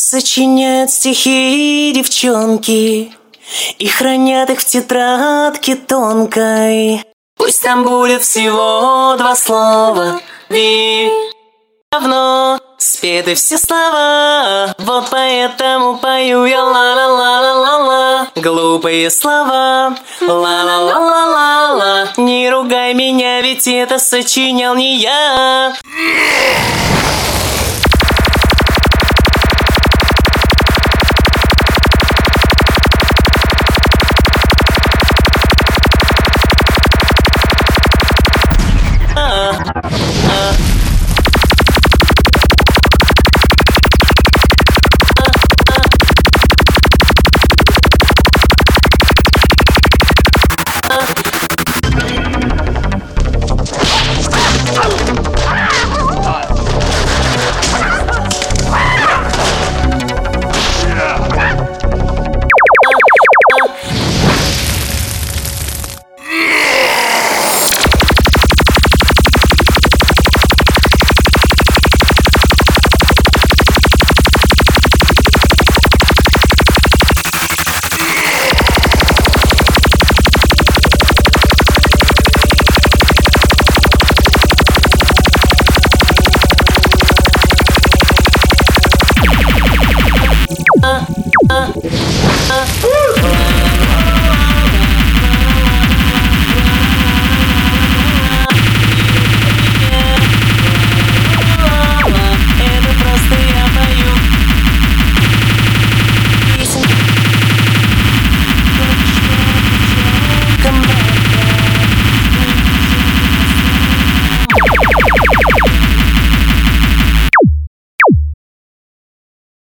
Сочиняют стихи девчонки И хранят их в тетрадке тонкой. Пусть там будет всего два слова. Ви Давно спеты все слова. Вот поэтому пою я ла-ла-ла-ла-ла-ла. Глупые слова. Ла-ла-ла-ла-ла-ла. Не ругай меня, ведь это сочинял не я.